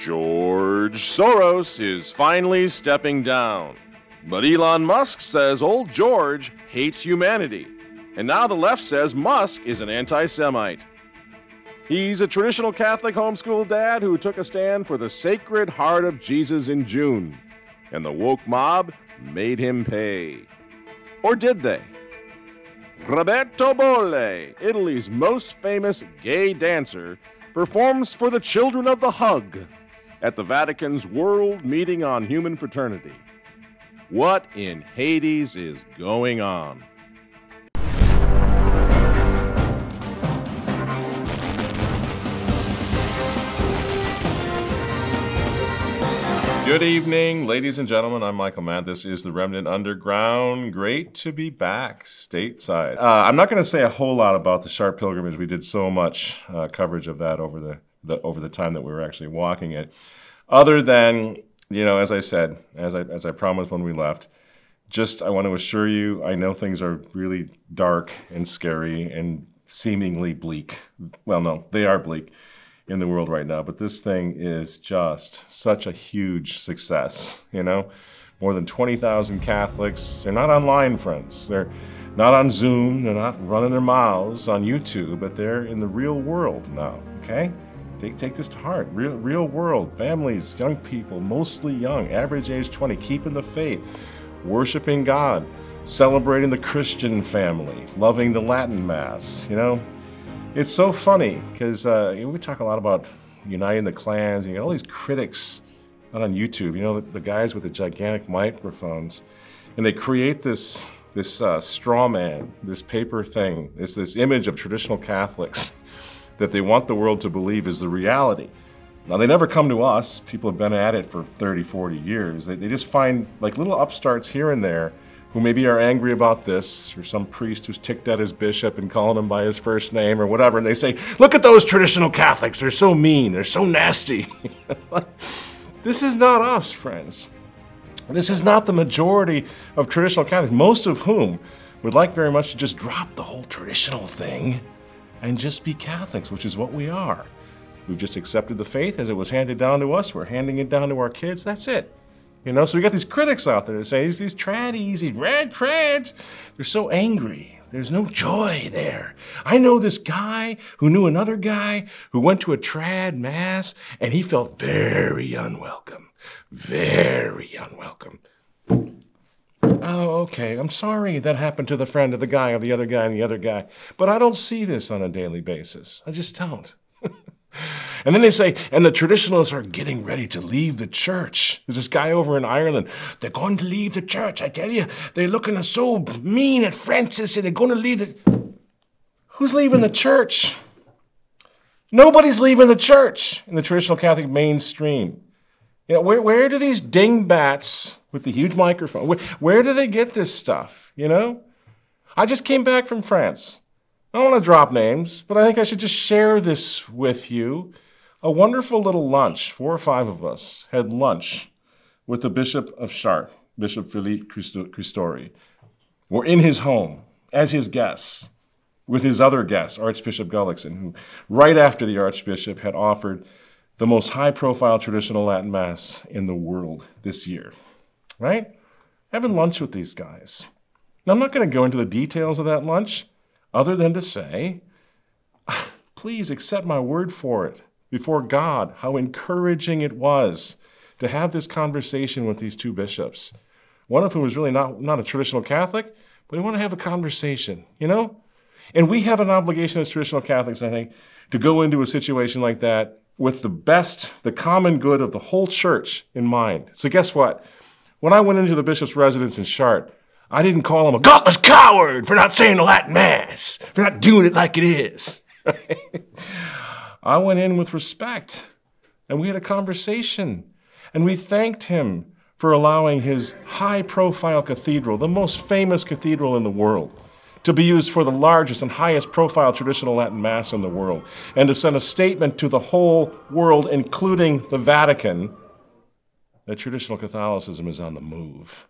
George Soros is finally stepping down. But Elon Musk says old George hates humanity. And now the left says Musk is an anti Semite. He's a traditional Catholic homeschool dad who took a stand for the Sacred Heart of Jesus in June. And the woke mob made him pay. Or did they? Roberto Bolle, Italy's most famous gay dancer, performs for the Children of the Hug at the Vatican's World Meeting on Human Fraternity. What in Hades is going on? Good evening, ladies and gentlemen. I'm Michael Matt. This is the Remnant Underground. Great to be back stateside. Uh, I'm not going to say a whole lot about the Chartres pilgrimage. We did so much uh, coverage of that over the, the over the time that we were actually walking it. Other than you know, as I said, as I as I promised when we left, just I want to assure you, I know things are really dark and scary and seemingly bleak. Well, no, they are bleak in the world right now. But this thing is just such a huge success. You know, more than 20,000 Catholics. They're not online, friends. They're not on Zoom. They're not running their mouths on YouTube, but they're in the real world now. Okay. Take, take this to heart. Real, real world, families, young people, mostly young, average age 20, keeping the faith, worshiping God, celebrating the Christian family, loving the Latin Mass. You know, it's so funny because uh, we talk a lot about uniting the clans. You got all these critics out on YouTube. You know, the, the, guys with the gigantic microphones, and they create this this uh, straw man, this paper thing, this this image of traditional Catholics that they want the world to believe is the reality. Now, they never come to us. People have been at it for 30, 40 years. They, they just find like little upstarts here and there who maybe are angry about this, or some priest who's ticked at his bishop and calling him by his first name or whatever, and they say, Look at those traditional Catholics, they're so mean, they're so nasty. this is not us, friends. This is not the majority of traditional Catholics, most of whom would like very much to just drop the whole traditional thing and just be Catholics, which is what we are. We've just accepted the faith as it was handed down to us. We're handing it down to our kids. That's it. You know, so we got these critics out there that say these, these tradies, these rad trads, they're so angry. There's no joy there. I know this guy who knew another guy who went to a trad mass and he felt very unwelcome. Very unwelcome. Oh, okay. I'm sorry that happened to the friend of the guy of the other guy and the other guy. But I don't see this on a daily basis. I just don't. And then they say, and the traditionalists are getting ready to leave the church. There's this guy over in Ireland. They're going to leave the church. I tell you, they're looking so mean at Francis and they're going to leave the. Who's leaving the church? Nobody's leaving the church in the traditional Catholic mainstream. You know, where, where do these dingbats with the huge microphone, where, where do they get this stuff? You know? I just came back from France. I don't want to drop names, but I think I should just share this with you. A wonderful little lunch, four or five of us had lunch with the Bishop of Chartres, Bishop Philippe Christory. We're in his home as his guests with his other guests, Archbishop Gullickson, who right after the Archbishop had offered the most high profile traditional Latin Mass in the world this year. Right? Having lunch with these guys. Now, I'm not going to go into the details of that lunch other than to say, please accept my word for it before God how encouraging it was to have this conversation with these two bishops. One of whom was really not, not a traditional Catholic, but we want to have a conversation, you know? And we have an obligation as traditional Catholics, I think, to go into a situation like that with the best, the common good of the whole church in mind. So, guess what? When I went into the bishop's residence in Chartres, I didn't call him a godless coward for not saying the Latin Mass, for not doing it like it is. I went in with respect and we had a conversation and we thanked him for allowing his high profile cathedral, the most famous cathedral in the world, to be used for the largest and highest profile traditional Latin Mass in the world, and to send a statement to the whole world, including the Vatican, that traditional Catholicism is on the move.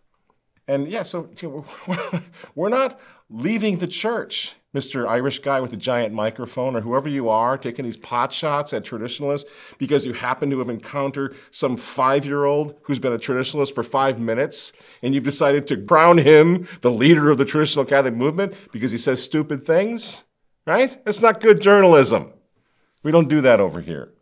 And yeah, so you know, we're not leaving the church. Mr. Irish guy with the giant microphone, or whoever you are, taking these pot shots at traditionalists because you happen to have encountered some five year old who's been a traditionalist for five minutes, and you've decided to crown him the leader of the traditional Catholic movement because he says stupid things, right? That's not good journalism. We don't do that over here.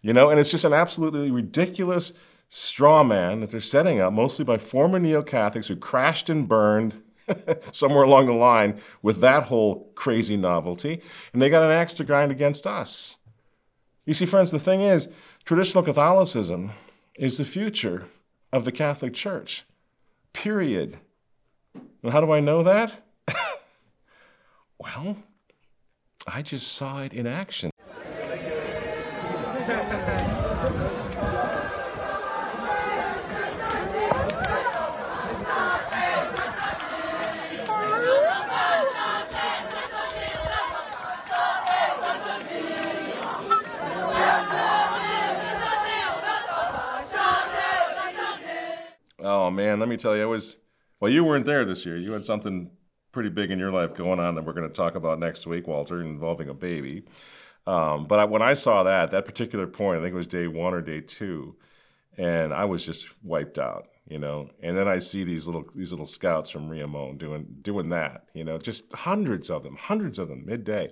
You know, and it's just an absolutely ridiculous straw man that they're setting up, mostly by former neo Catholics who crashed and burned somewhere along the line with that whole crazy novelty, and they got an axe to grind against us. You see, friends, the thing is, traditional Catholicism is the future of the Catholic Church. Period. And how do I know that? well, I just saw it in action. Man, let me tell you, it was well. You weren't there this year. You had something pretty big in your life going on that we're going to talk about next week, Walter, involving a baby. Um, but I, when I saw that, that particular point, I think it was day one or day two, and I was just wiped out, you know. And then I see these little these little scouts from Riaumont doing doing that, you know, just hundreds of them, hundreds of them midday.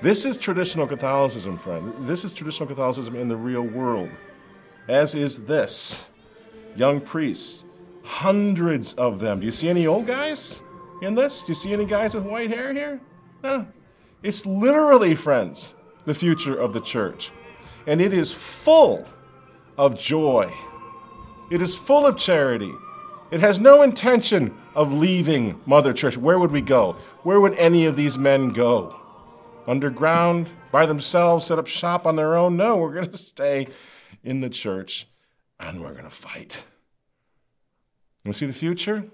This is traditional Catholicism, friend. This is traditional Catholicism in the real world, as is this young priests, hundreds of them. Do you see any old guys in this? Do you see any guys with white hair here? No. It's literally, friends, the future of the church. And it is full of joy. It is full of charity. It has no intention of leaving Mother Church. Where would we go? Where would any of these men go? Underground, by themselves, set up shop on their own? No, we're going to stay in the church and we're going to fight. You see the future?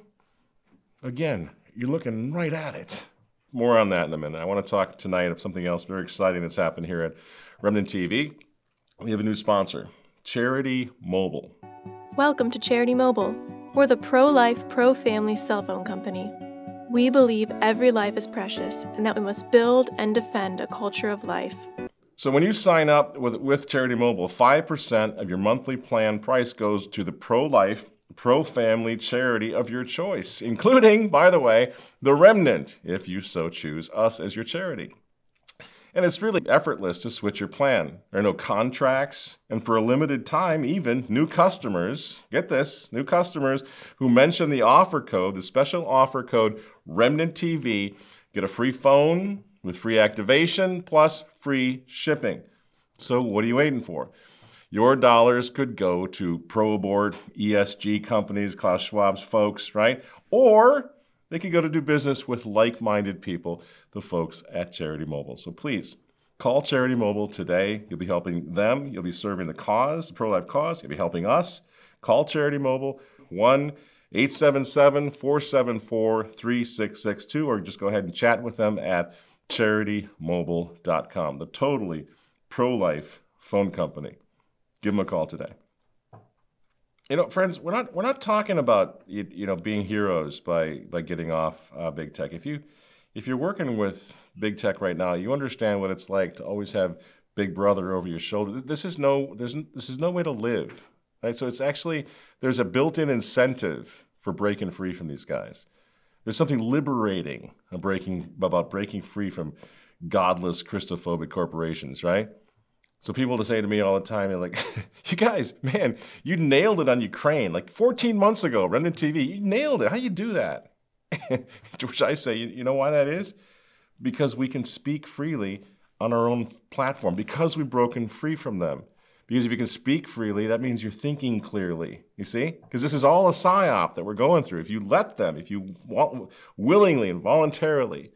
Again, you're looking right at it. More on that in a minute. I want to talk tonight of something else very exciting that's happened here at Remnant TV. We have a new sponsor, Charity Mobile. Welcome to Charity Mobile. We're the pro life, pro family cell phone company. We believe every life is precious and that we must build and defend a culture of life. So when you sign up with, with Charity Mobile, 5% of your monthly plan price goes to the pro life, pro family charity of your choice, including, by the way, the remnant, if you so choose us as your charity. And it's really effortless to switch your plan. There are no contracts, and for a limited time, even new customers, get this, new customers who mention the offer code, the special offer code Remnant TV, get a free phone with free activation plus free shipping. So, what are you waiting for? Your dollars could go to pro ESG companies, Klaus Schwab's folks, right? Or they could go to do business with like minded people, the folks at Charity Mobile. So please call Charity Mobile today. You'll be helping them, you'll be serving the cause, the pro life cause, you'll be helping us. Call Charity Mobile 1 877 474 3662, or just go ahead and chat with them at charitymobile.com, the totally pro life phone company. Give them a call today. You know, friends, we're not we're not talking about you, you know being heroes by by getting off uh, big tech. If you if you're working with big tech right now, you understand what it's like to always have Big Brother over your shoulder. This is no there's this is no way to live, right? So it's actually there's a built-in incentive for breaking free from these guys. There's something liberating about breaking about breaking free from godless Christophobic corporations, right? So people to say to me all the time, they're like, "You guys, man, you nailed it on Ukraine like 14 months ago, Remnant TV. You nailed it. How you do that?" which I say, "You know why that is? Because we can speak freely on our own platform because we've broken free from them. Because if you can speak freely, that means you're thinking clearly. You see? Because this is all a psyop that we're going through. If you let them, if you willingly and voluntarily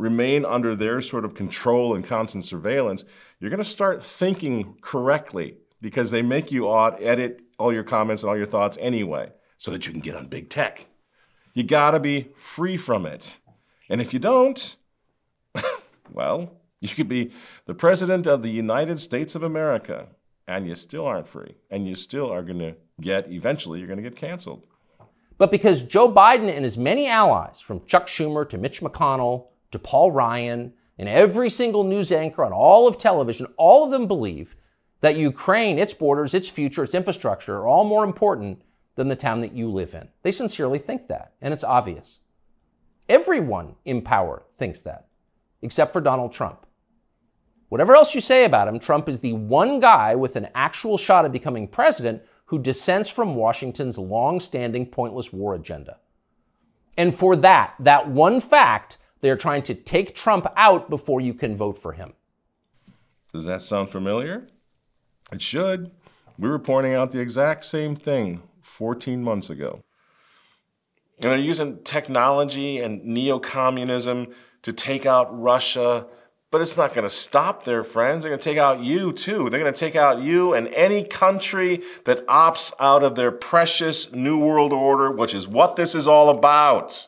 remain under their sort of control and constant surveillance, you're going to start thinking correctly because they make you edit all your comments and all your thoughts anyway so that you can get on big tech. You got to be free from it. And if you don't, well, you could be the president of the United States of America and you still aren't free. And you still are going to get, eventually, you're going to get canceled. But because Joe Biden and his many allies, from Chuck Schumer to Mitch McConnell, to Paul Ryan and every single news anchor on all of television, all of them believe that Ukraine, its borders, its future, its infrastructure are all more important than the town that you live in. They sincerely think that, and it's obvious. Everyone in power thinks that, except for Donald Trump. Whatever else you say about him, Trump is the one guy with an actual shot at becoming president who dissents from Washington's long standing pointless war agenda. And for that, that one fact, they're trying to take Trump out before you can vote for him. Does that sound familiar? It should. We were pointing out the exact same thing 14 months ago. And they're using technology and neo communism to take out Russia, but it's not going to stop their friends. They're going to take out you too. They're going to take out you and any country that opts out of their precious New World Order, which is what this is all about.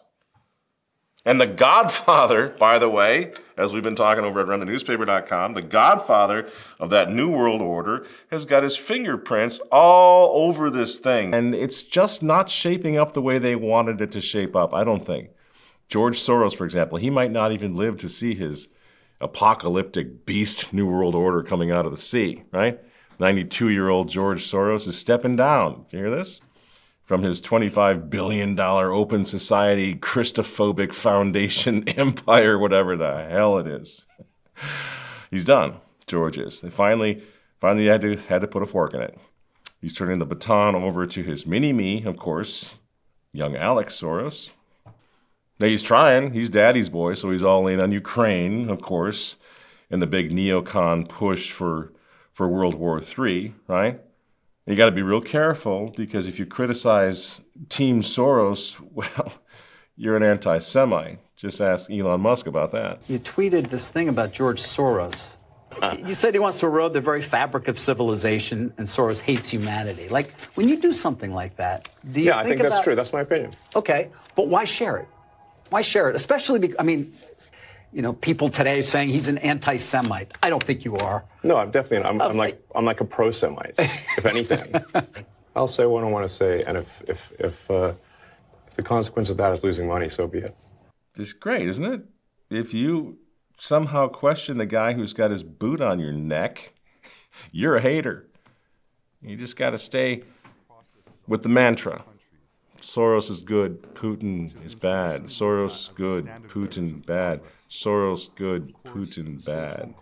And the godfather, by the way, as we've been talking over at RemnantNewspaper.com, the godfather of that New World Order has got his fingerprints all over this thing. And it's just not shaping up the way they wanted it to shape up, I don't think. George Soros, for example, he might not even live to see his apocalyptic beast New World Order coming out of the sea, right? 92 year old George Soros is stepping down. Do you hear this? From his $25 billion open society Christophobic foundation empire, whatever the hell it is. He's done, George is. They finally, finally had to, had to put a fork in it. He's turning the baton over to his mini me, of course, young Alex Soros. Now he's trying. He's daddy's boy, so he's all in on Ukraine, of course, and the big neocon push for, for World War III, right? You got to be real careful because if you criticize Team Soros, well, you're an anti Semite. Just ask Elon Musk about that. You tweeted this thing about George Soros. Uh. You said he wants to erode the very fabric of civilization, and Soros hates humanity. Like, when you do something like that, do you Yeah, I think think that's true. That's my opinion. Okay, but why share it? Why share it? Especially, because, I mean, you know, people today saying he's an anti-Semite. I don't think you are. No, I'm definitely. I'm, I'm like I'm like a pro-Semite, if anything. I'll say what I want to say, and if if if, uh, if the consequence of that is losing money, so be it. It's great, isn't it? If you somehow question the guy who's got his boot on your neck, you're a hater. You just got to stay with the mantra. Soros is good, Putin is bad. Soros good, Putin bad. Soros good, Putin bad.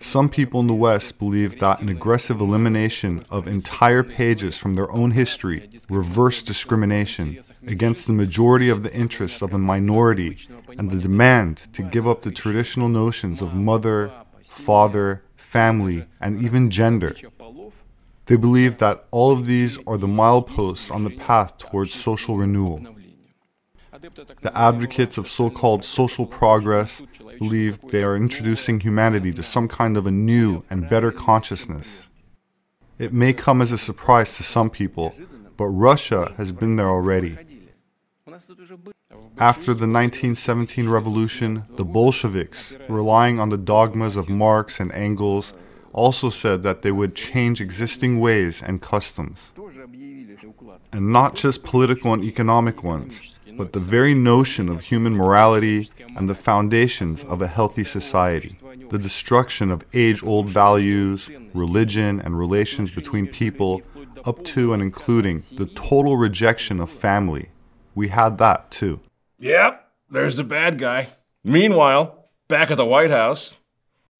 Some people in the West believe that an aggressive elimination of entire pages from their own history reverse discrimination against the majority of the interests of a minority and the demand to give up the traditional notions of mother, father, family, and even gender. They believe that all of these are the mileposts on the path towards social renewal. The advocates of so called social progress believe they are introducing humanity to some kind of a new and better consciousness. It may come as a surprise to some people, but Russia has been there already. After the 1917 revolution, the Bolsheviks, relying on the dogmas of Marx and Engels, also said that they would change existing ways and customs. And not just political and economic ones, but the very notion of human morality and the foundations of a healthy society. The destruction of age old values, religion, and relations between people, up to and including the total rejection of family. We had that too. Yep, there's the bad guy. Meanwhile, back at the White House,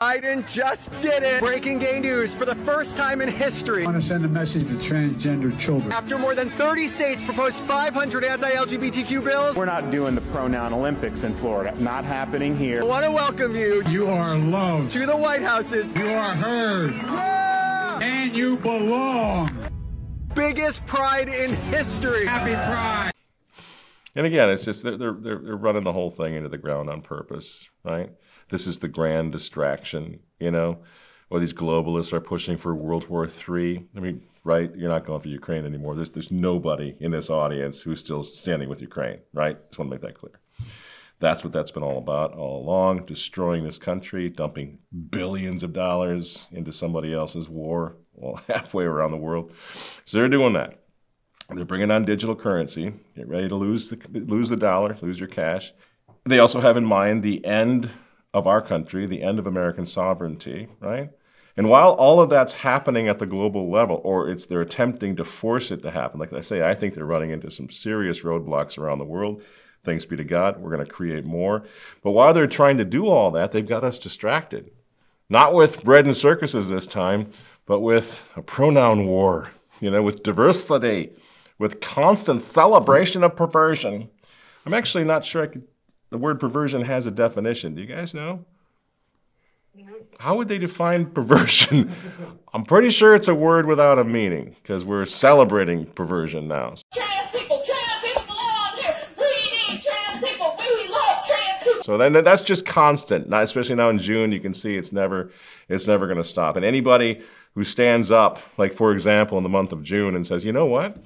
Biden just did it! Breaking gay news for the first time in history. I want to send a message to transgender children. After more than 30 states proposed 500 anti-LGBTQ bills, We're not doing the pronoun Olympics in Florida. It's not happening here. I want to welcome you You are loved. to the White House's You are heard. And you belong. biggest pride in history. Happy Pride. And again, it's just they're, they're, they're they're running the whole thing into the ground on purpose, right? This is the grand distraction, you know? Or these globalists are pushing for World War III. I mean, right? You're not going for Ukraine anymore. There's, there's nobody in this audience who's still standing with Ukraine, right? Just want to make that clear. That's what that's been all about all along destroying this country, dumping billions of dollars into somebody else's war, well, halfway around the world. So they're doing that. They're bringing on digital currency. Get ready to lose the lose the dollar, lose your cash. They also have in mind the end of our country, the end of American sovereignty, right? And while all of that's happening at the global level, or it's they're attempting to force it to happen, like I say, I think they're running into some serious roadblocks around the world. Thanks be to God, we're going to create more. But while they're trying to do all that, they've got us distracted. Not with bread and circuses this time, but with a pronoun war, you know, with diversity, with constant celebration of perversion. I'm actually not sure I could, the word perversion has a definition. Do you guys know? How would they define perversion? I'm pretty sure it's a word without a meaning because we're celebrating perversion now. Trans people, trans people belong here. We need trans people. We love trans people. So then that's just constant. Not especially now in June, you can see it's never it's never going to stop. And anybody who stands up, like for example, in the month of June, and says, you know what,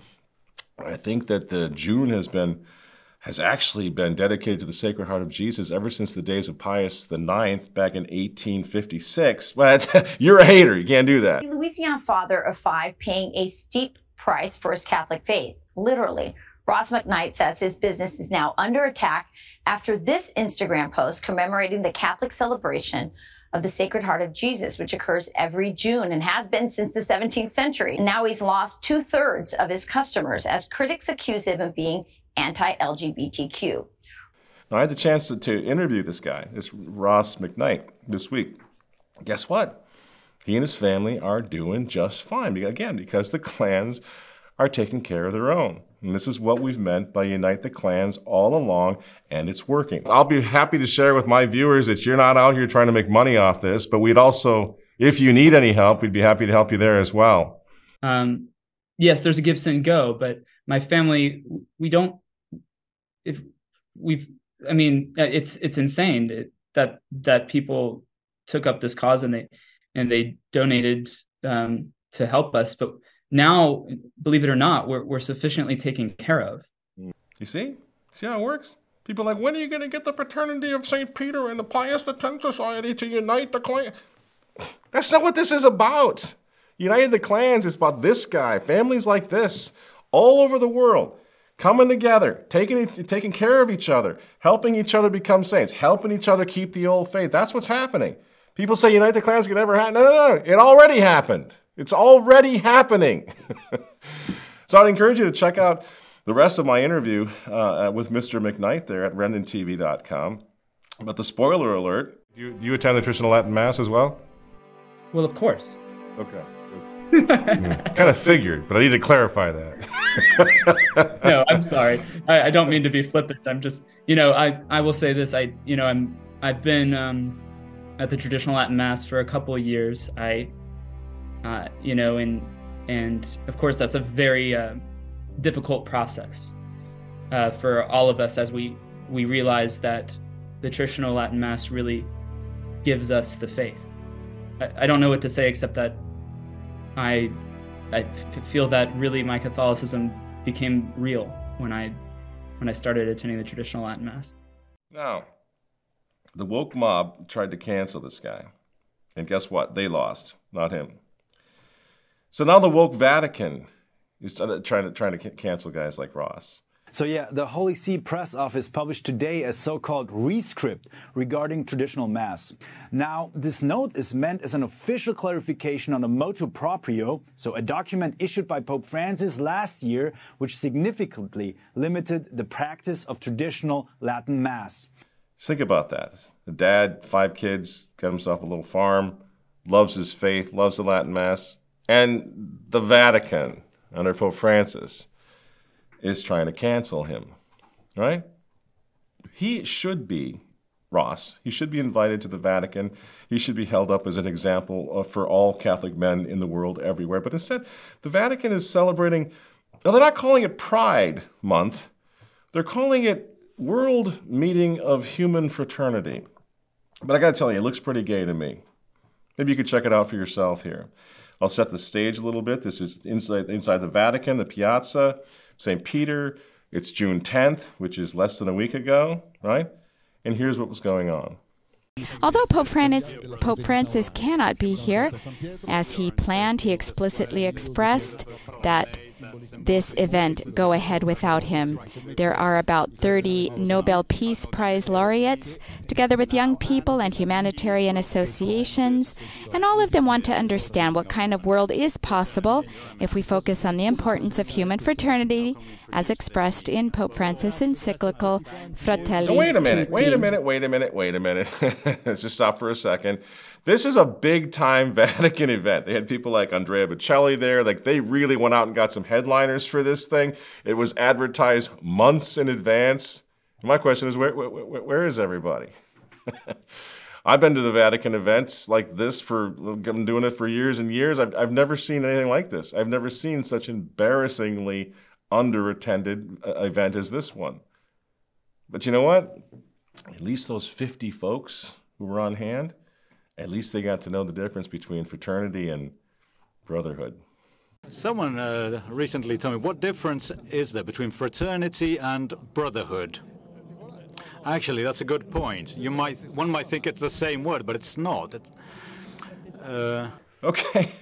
I think that the June has been has actually been dedicated to the Sacred Heart of Jesus ever since the days of Pius IX back in 1856. But you're a hater. You can't do that. Louisiana father of five paying a steep price for his Catholic faith, literally. Ross McKnight says his business is now under attack after this Instagram post commemorating the Catholic celebration of the Sacred Heart of Jesus, which occurs every June and has been since the 17th century. Now he's lost two thirds of his customers as critics accuse him of being anti LGBTQ. Now, I had the chance to, to interview this guy, this Ross McKnight, this week. Guess what? He and his family are doing just fine. Again, because the clans are taking care of their own. And this is what we've meant by Unite the Clans all along, and it's working. I'll be happy to share with my viewers that you're not out here trying to make money off this, but we'd also, if you need any help, we'd be happy to help you there as well. Um, yes, there's a GiveSendGo, but my family, we don't if we've i mean it's it's insane that that people took up this cause and they and they donated um, to help us. But now believe it or not we're, we're sufficiently taken care of. You see? See how it works? People like when are you going to get the fraternity of st peter and the pius x society to unite the clan? That's not what this is about. United the clans is about this guy. Families like this all over the world coming together, taking taking care of each other, helping each other become saints, helping each other keep the old faith. That's what's happening. People say Unite the Clans could never happen. No, no, no. It already happened. It's already happening. so I'd encourage you to check out the rest of my interview uh, with Mr. McKnight there at RemnantTV.com. But the spoiler alert: you, you attend the traditional Latin Mass as well? Well, of course. Okay. Kind of figured, but I need to clarify that. no, I'm sorry. I, I, don't mean to be flippant. I'm just, you know, I, I will say this. I, you know, I'm, I've been um, at the traditional Latin Mass for a couple of years. I, uh, you know, and and of course that's a very uh, difficult process uh, for all of us as we we realize that the traditional Latin Mass really gives us the faith. I, I don't know what to say except that I I feel that really my Catholicism became real when I when I started attending the traditional Latin Mass. Now, the woke mob tried to cancel this guy. And guess what? They lost, not him. So now the woke Vatican is trying to trying to cancel guys like Ross. So yeah, the Holy See press office published today a so-called rescript regarding traditional mass. Now, this note is meant as an official clarification on a motu proprio, so a document issued by Pope Francis last year, which significantly limited the practice of traditional Latin mass. Just think about that. The dad, five kids, got himself a little farm, loves his faith, loves the Latin mass, and the Vatican under Pope Francis is trying to cancel him, right? He should be Ross. He should be invited to the Vatican. He should be held up as an example uh, for all Catholic men in the world everywhere. But instead, the Vatican is celebrating, now they're not calling it Pride Month, they're calling it World Meeting of Human Fraternity. But I got to tell you, it looks pretty gay to me. Maybe you could check it out for yourself here. I'll set the stage a little bit. This is inside, inside the Vatican, the Piazza. St. Peter. It's June 10th, which is less than a week ago, right? And here's what was going on. Although Pope Francis, Pope Francis cannot be here, as he planned, he explicitly expressed that this event go ahead without him. There are about 30 Nobel Peace Prize laureates, together with young people and humanitarian associations, and all of them want to understand what kind of world is possible if we focus on the importance of human fraternity as expressed in Pope Francis' encyclical Fratelli wait a minute, wait a minute, wait a minute, wait a minute. Let's just stop for a second. This is a big time Vatican event. They had people like Andrea Bocelli there. Like they really went out and got some headliners for this thing. It was advertised months in advance. My question is, where, where, where- where is everybody? I've been to the Vatican events like this for, I've been doing it for years and years. I've, I've never seen anything like this. I've never seen such embarrassingly underattended uh, event as this one. But you know what? At least those 50 folks who were on hand, at least they got to know the difference between fraternity and brotherhood. Someone uh, recently told me, what difference is there between fraternity and brotherhood? Actually, that's a good point. You might, one might think it's the same word, but it's not. It- uh, Okay.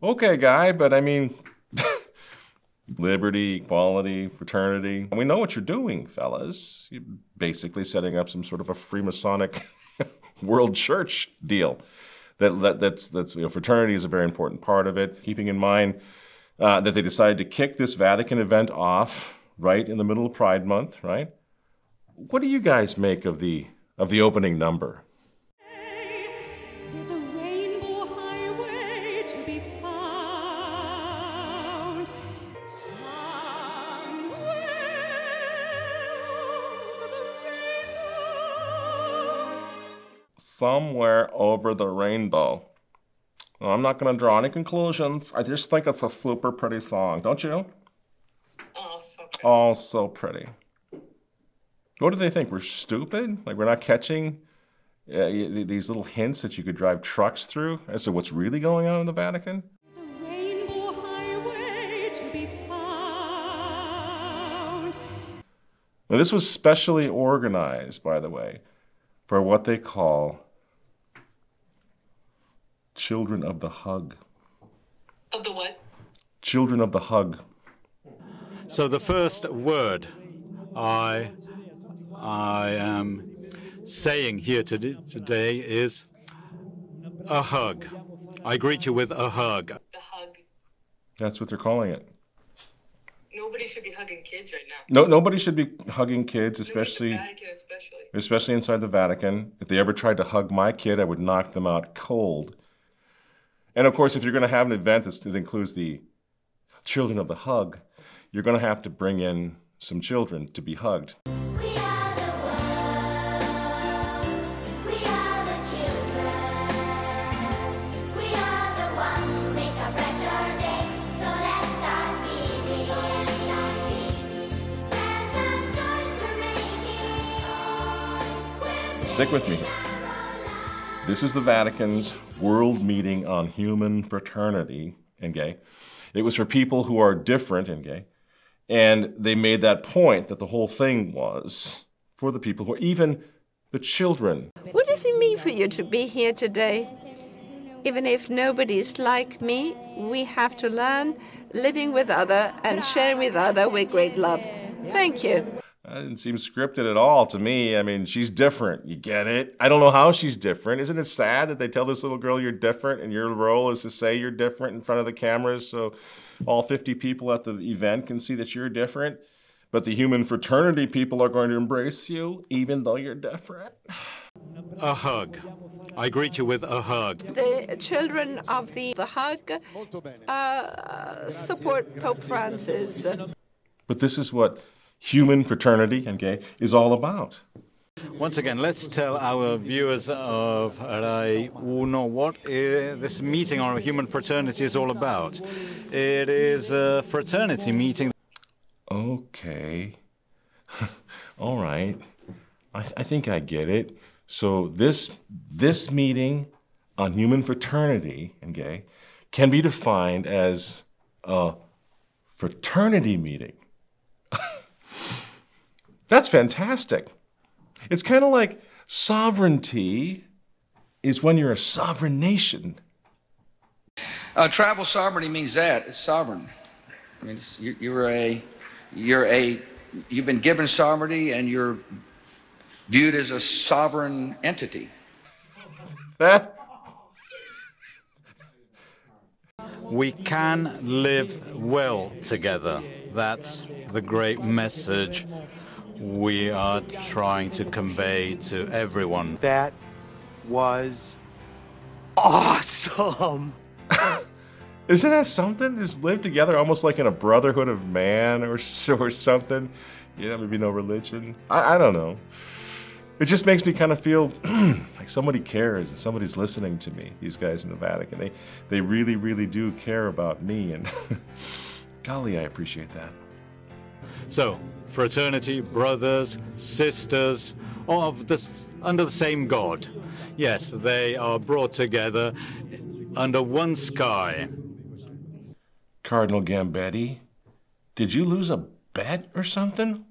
Okay, guy, but I mean, liberty, equality, fraternity. We know what you're doing, fellas. You're basically setting up some sort of a Freemasonic world church deal. That, that that's that's you know, fraternity is a very important part of it. Keeping in mind uh, that they decided to kick this Vatican event off right in the middle of Pride Month, right? What do you guys make of the of the opening number? There's a rainbow highway to be found somewhere over the rainbow. somewhere over the rainbow. Well, I'm not going to draw any conclusions. I just think it's a super pretty song, don't you? Oh, so pretty. Oh, so pretty. What do they think? We're stupid? Like we're not catching uh, these little hints that you could drive trucks through as to what's really going on in the Vatican? Rainbow highway to be found. Now, this was specially organized, by the way, for what they call Children of the Hug. Of the what? Children of the Hug. so the first word I, I am saying here today is a hug. I greet you with a hug. That's what they're calling it. Nobody should be hugging kids right now. No, nobody should be hugging kids, especially especially. especially inside the Vatican. If they ever tried to hug my kid, I would knock them out cold. And of course, if you're going to have an event that includes the children of the hug, you're going to have to bring in some children to be hugged. Stick with me here. This is the Vatican's World Meeting on Human Fraternity and Gay. It was for people who are different and gay. And they made that point that the whole thing was for the people who are even the children. What does it mean for you to be here today? Even if nobody is like me, we have to learn living with other and sharing with other with great love. Thank you. That didn't seem scripted at all to me. I mean, she's different. You get it? I don't know how she's different. Isn't it sad that they tell this little girl you're different and your role is to say you're different in front of the cameras so all 50 people at the event can see that you're different? But the human fraternity people are going to embrace you even though you're different. A hug. I greet you with a hug. The children of the, the hug uh, support Pope Francis. But this is what human fraternity and gay is all about. Once again, let's tell our viewers of Rai Uno what uh, this meeting on human fraternity is all about. It is a fraternity meeting. Okay. all right. I, I think I get it. So this this meeting on human fraternity and gay can be defined as a fraternity meeting. That's fantastic. It's kind of like sovereignty is when you're a sovereign nation. Uh, tribal sovereignty means that it's sovereign. I mean, it's, you, you're a, you're a, you've been given sovereignty and you're viewed as a sovereign entity. That We can live well together. That's the great message we are trying to convey to everyone. That was awesome. Isn't that something? Just live together almost like in a brotherhood of man or, s- or something. Yeah, maybe no religion. I, I don't know. It just makes me kind of feel like somebody cares and somebody's listening to me, these guys in the Vatican. They, they really, really do care about me. And golly, I appreciate that. So, fraternity, brothers, sisters, of this under the same God. Yes, they are brought together under one sky. Cardinal Gambetti, did you lose a bet or something?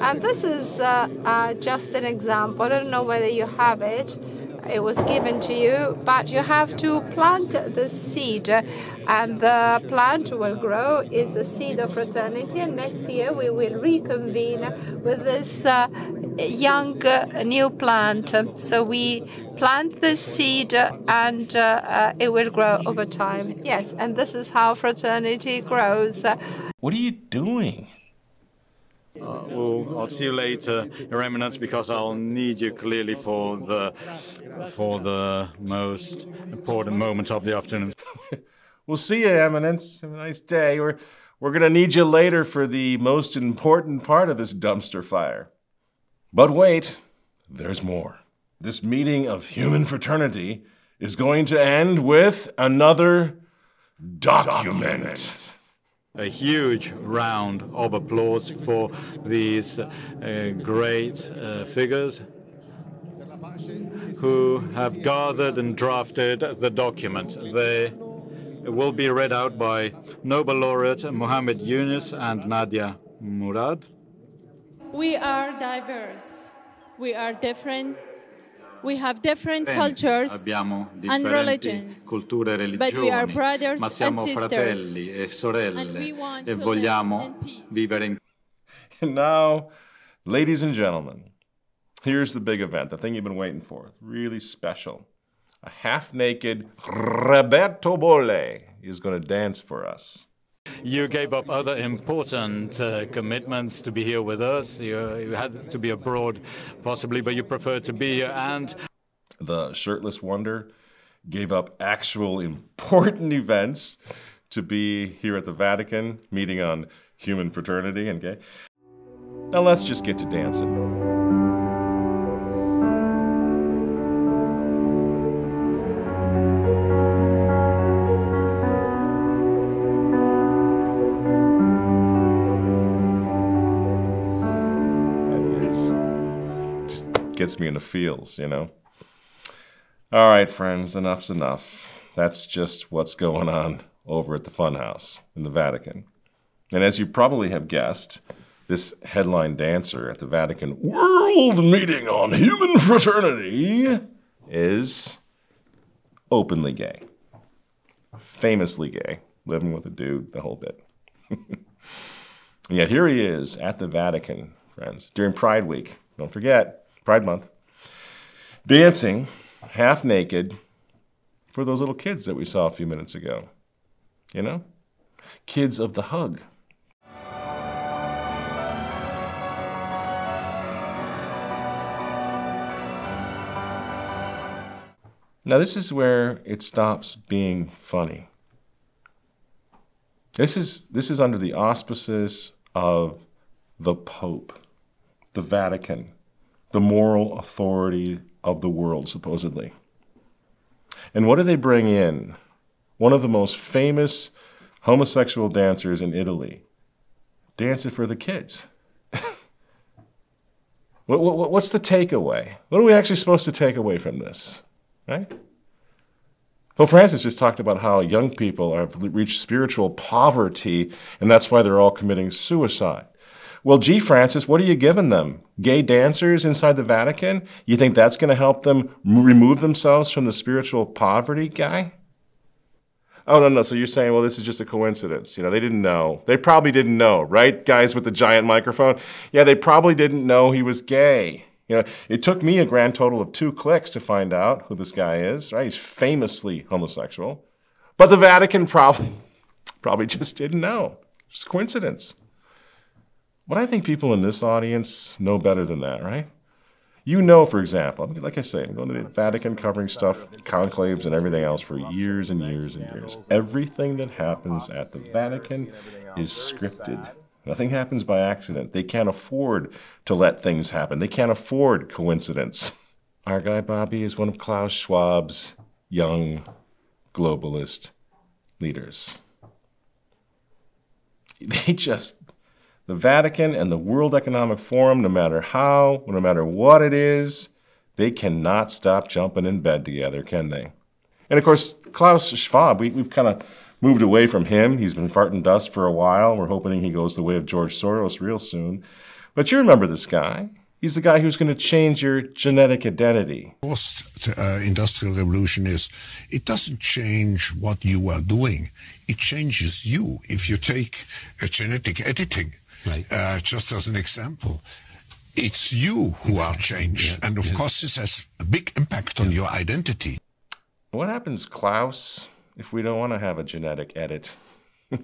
And this is uh, uh, just an example. I don't know whether you have it. It was given to you, but you have to plant the seed, and the plant will grow. Is the seed of fraternity, and next year we will reconvene with this uh, young uh, new plant. So we plant the seed, and uh, uh, it will grow over time. Yes, and this is how fraternity grows. What are you doing? Uh, well, I'll see you later, Your Eminence, because I'll need you clearly for the for the most important moment of the afternoon. We'll see you, Eminence. Have a nice day. We're, we're going to need you later for the most important part of this dumpster fire. But wait, there's more. This meeting of human fraternity is going to end with another document. A huge round of applause for these uh, great uh, figures who have gathered and drafted the document. They will be read out by Nobel laureate Mohammed Yunus and Nadia Murad. We are diverse. We are different. We have different Bene, cultures abbiamo and differenti religions. culture e But we are religioni, brothers ma siamo and sisters. fratelli e And sorelle we want e to live vogliamo in peace. vivere in And now, ladies and gentlemen, here's the big event, the thing you've been waiting for. Really special. A half naked Roberto Bolle is going to dance for us. You gave up other important uh, commitments to be here with us. You, you had to be abroad, possibly, but you preferred to be here. And The shirtless wonder gave up actual important events to be here at the Vatican, meeting on human fraternity and gay. Now let's just get to dancing. Gets me in the feels, you know. All right, friends, enough's enough. That's just what's going on over at the Funhouse in the Vatican. And as you probably have guessed, this headline dancer at the Vatican World Meeting on Human Fraternity is openly gay, famously gay, living with a dude, the whole bit. yeah, here he is at the Vatican, friends, during Pride Week. Don't forget, Pride Month, dancing half naked for those little kids that we saw a few minutes ago. You know? Kids of the hug. Now, this is where it stops being funny. This is, this is under the auspices of the Pope, the Vatican, the moral authority of the world, supposedly. And what do they bring in? One of the most famous homosexual dancers in Italy dancing for the kids. what, what, what's the takeaway? What are we actually supposed to take away from this? Right? Pope Francis just talked about how young people have reached spiritual poverty, and that's why they're all committing suicide. Well, gee, Francis, what are you giving them? Gay dancers inside the Vatican? You think that's going to help them remove themselves from the spiritual poverty guy? Oh no, no. So you're saying, well, this is just a coincidence. You know, they didn't know. They probably didn't know, right? Guys with the giant microphone. Yeah, they probably didn't know he was gay. You know, it took me a grand total of two clicks to find out who this guy is. Right? He's famously homosexual, but the Vatican probably probably just didn't know. It's coincidence. But I think people in this audience know better than that, right? You know, for example, like I say, I'm going to the Vatican covering stuff, conclaves, and everything else for years and years and years. Everything that happens at the Vatican is scripted. Nothing happens by accident. They can't afford to let things happen, they can't afford coincidence. Our guy Bobby is one of Klaus Schwab's young globalist leaders. They just the Vatican and the World Economic Forum, no matter how, no matter what it is, they cannot stop jumping in bed together, can they? And of course, Klaus Schwab, we, we've kind of moved away from him. He's been farting dust for a while. We're hoping he goes the way of George Soros real soon. But you remember this guy. He's the guy who's going to change your genetic identity. Post uh, industrial revolution is it doesn't change what you are doing, it changes you. If you take a genetic editing, Right. Uh, just as an example, it's you who are changed. Yeah, and of course, this has a big impact on your identity. What happens, Klaus, if we don't want to have a genetic edit? you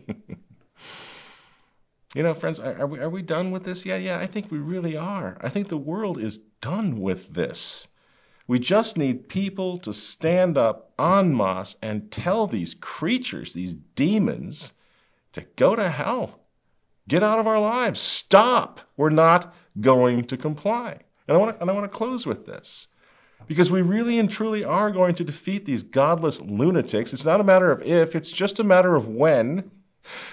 know, friends, are, are, we, are we done with this? Yeah, yeah, I think we really are. I think the world is done with this. We just need people to stand up en masse and tell these creatures, these demons, to go to hell. Get out of our lives. Stop. We're not going to comply. And I want to, and I want to close with this. Because we really and truly are going to defeat these godless lunatics. It's not a matter of if, it's just a matter of when.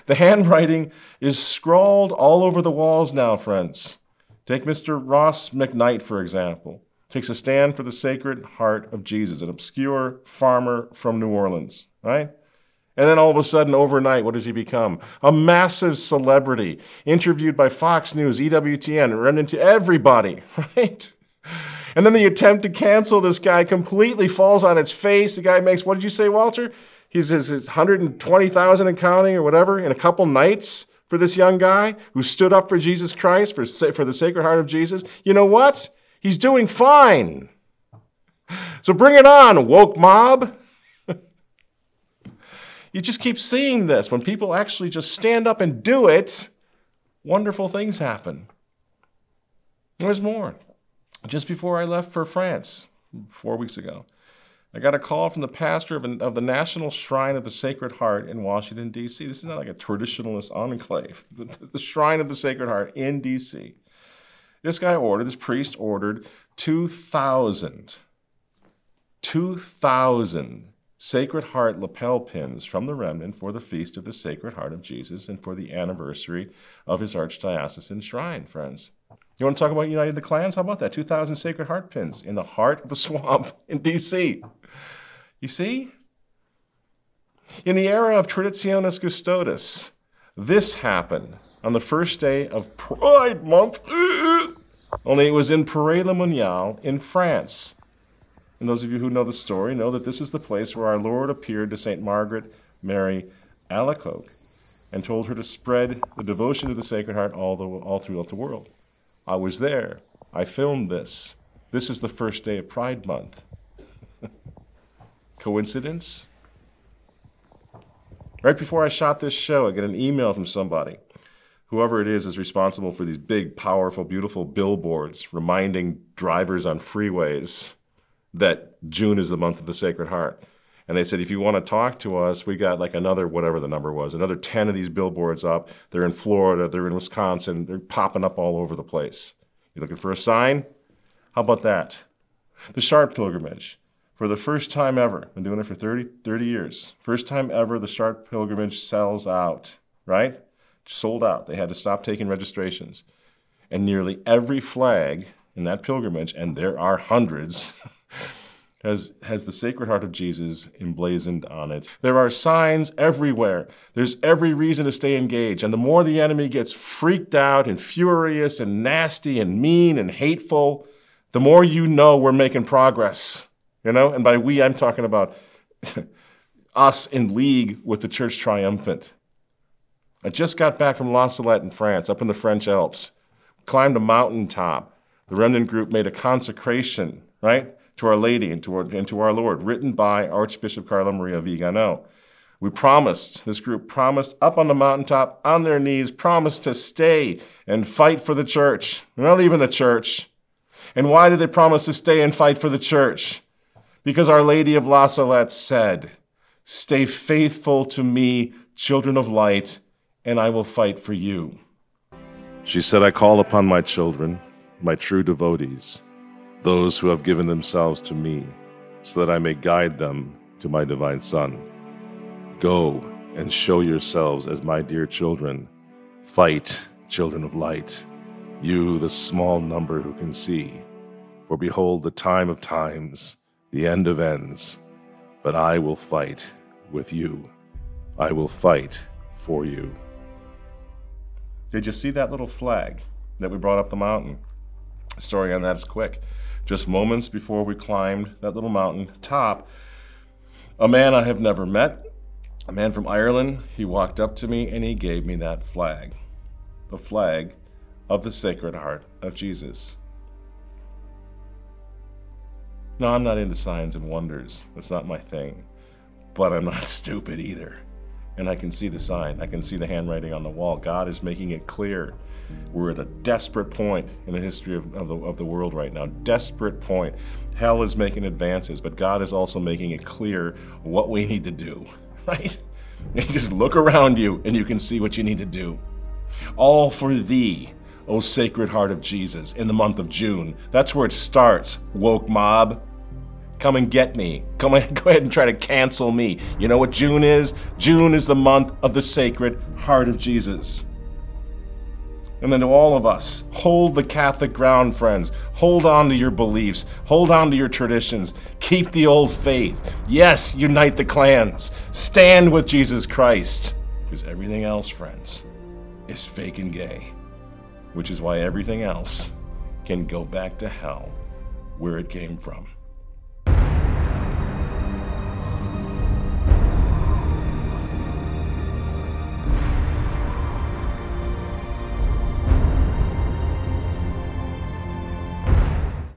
The handwriting is scrawled all over the walls now, friends. Take Mr. Ross McKnight, for example. Takes a stand for the Sacred Heart of Jesus, an obscure farmer from New Orleans, right? And then all of a sudden, overnight, what does he become? A massive celebrity, interviewed by Fox News, EWTN, run into everybody, right? And then the attempt to cancel this guy completely falls on its face. The guy makes, what did you say, Walter? He's his, his 120,000 and counting or whatever in a couple nights for this young guy who stood up for Jesus Christ, for, for the Sacred Heart of Jesus. You know what? He's doing fine. So bring it on, woke mob. You just keep seeing this. When people actually just stand up and do it, wonderful things happen. There's more. Just before I left for France, four weeks ago, I got a call from the pastor of, of the National Shrine of the Sacred Heart in Washington, D.C. This is not like a traditionalist enclave, the, the Shrine of the Sacred Heart in D.C. This guy ordered, this priest ordered 2,000, 2,000 Sacred Heart lapel pins from the remnant for the Feast of the Sacred Heart of Jesus and for the anniversary of his archdiocesan shrine, friends. You want to talk about United the Clans? How about that? 2,000 Sacred Heart pins in the heart of the swamp in D.C. You see? In the era of Traditionis Custodes, this happened on the first day of Pride Month. Only it was in Paray-le-Monial in France. And those of you who know the story know that this is the place where our Lord appeared to St. Margaret Mary Alacoque and told her to spread the devotion to the Sacred Heart all, the, all throughout the world. I was there. I filmed this. This is the first day of Pride Month. Coincidence? Right before I shot this show, I get an email from somebody. Whoever it is is responsible for these big, powerful, beautiful billboards reminding drivers on freeways that June is the month of the Sacred Heart. And they said, if you want to talk to us, we got like another, whatever the number was, another 10 of these billboards up. They're in Florida, they're in Wisconsin, they're popping up all over the place. You're looking for a sign? How about that? The Chartres Pilgrimage. For the first time ever, been doing it for 30, 30 years. First time ever, the Chartres Pilgrimage sells out, right? Sold out. They had to stop taking registrations. And nearly every flag in that pilgrimage, and there are hundreds, has, has the Sacred Heart of Jesus emblazoned on it. There are signs everywhere. There's every reason to stay engaged. And the more the enemy gets freaked out and furious and nasty and mean and hateful, the more you know we're making progress. You know? And by we, I'm talking about us in league with the Church Triumphant. I just got back from La Salette in France, up in the French Alps. Climbed a mountaintop. The remnant group made a consecration, right, to Our Lady and to our, and to our Lord, written by Archbishop Carlo Maria Vigano. We promised, this group promised up on the mountaintop, on their knees, promised to stay and fight for the church. They're not leaving the church. And why did they promise to stay and fight for the church? Because Our Lady of La Salette said, Stay faithful to me, children of light, and I will fight for you. She said, I call upon my children, my true devotees, those who have given themselves to me, so that I may guide them to my divine Son. Go and show yourselves as my dear children. Fight, children of light, you, the small number who can see. For behold, the time of times, the end of ends. But I will fight with you. I will fight for you. Did you see that little flag that we brought up the mountain? The story on that's quick. Just moments before we climbed that little mountain top, a man I have never met, a man from Ireland, he walked up to me and he gave me that flag. The flag of the Sacred Heart of Jesus. No, I'm not into signs and wonders. That's not my thing. But I'm not stupid either. And I can see the sign. I can see the handwriting on the wall. God is making it clear. We're at a desperate point in the history of, of, the, of the world right now. Desperate point. Hell is making advances, but God is also making it clear what we need to do. Right? You just look around you and you can see what you need to do. All for thee, O Sacred Heart of Jesus, in the month of June. That's where it starts, woke mob. Come and get me. Come and go ahead and try to cancel me. You know what June is? June is the month of the Sacred Heart of Jesus. And then to all of us, hold the Catholic ground, friends. Hold on to your beliefs. Hold on to your traditions. Keep the old faith. Yes, unite the clans. Stand with Jesus Christ. Because everything else, friends, is fake and gay. Which is why everything else can go back to hell where it came from.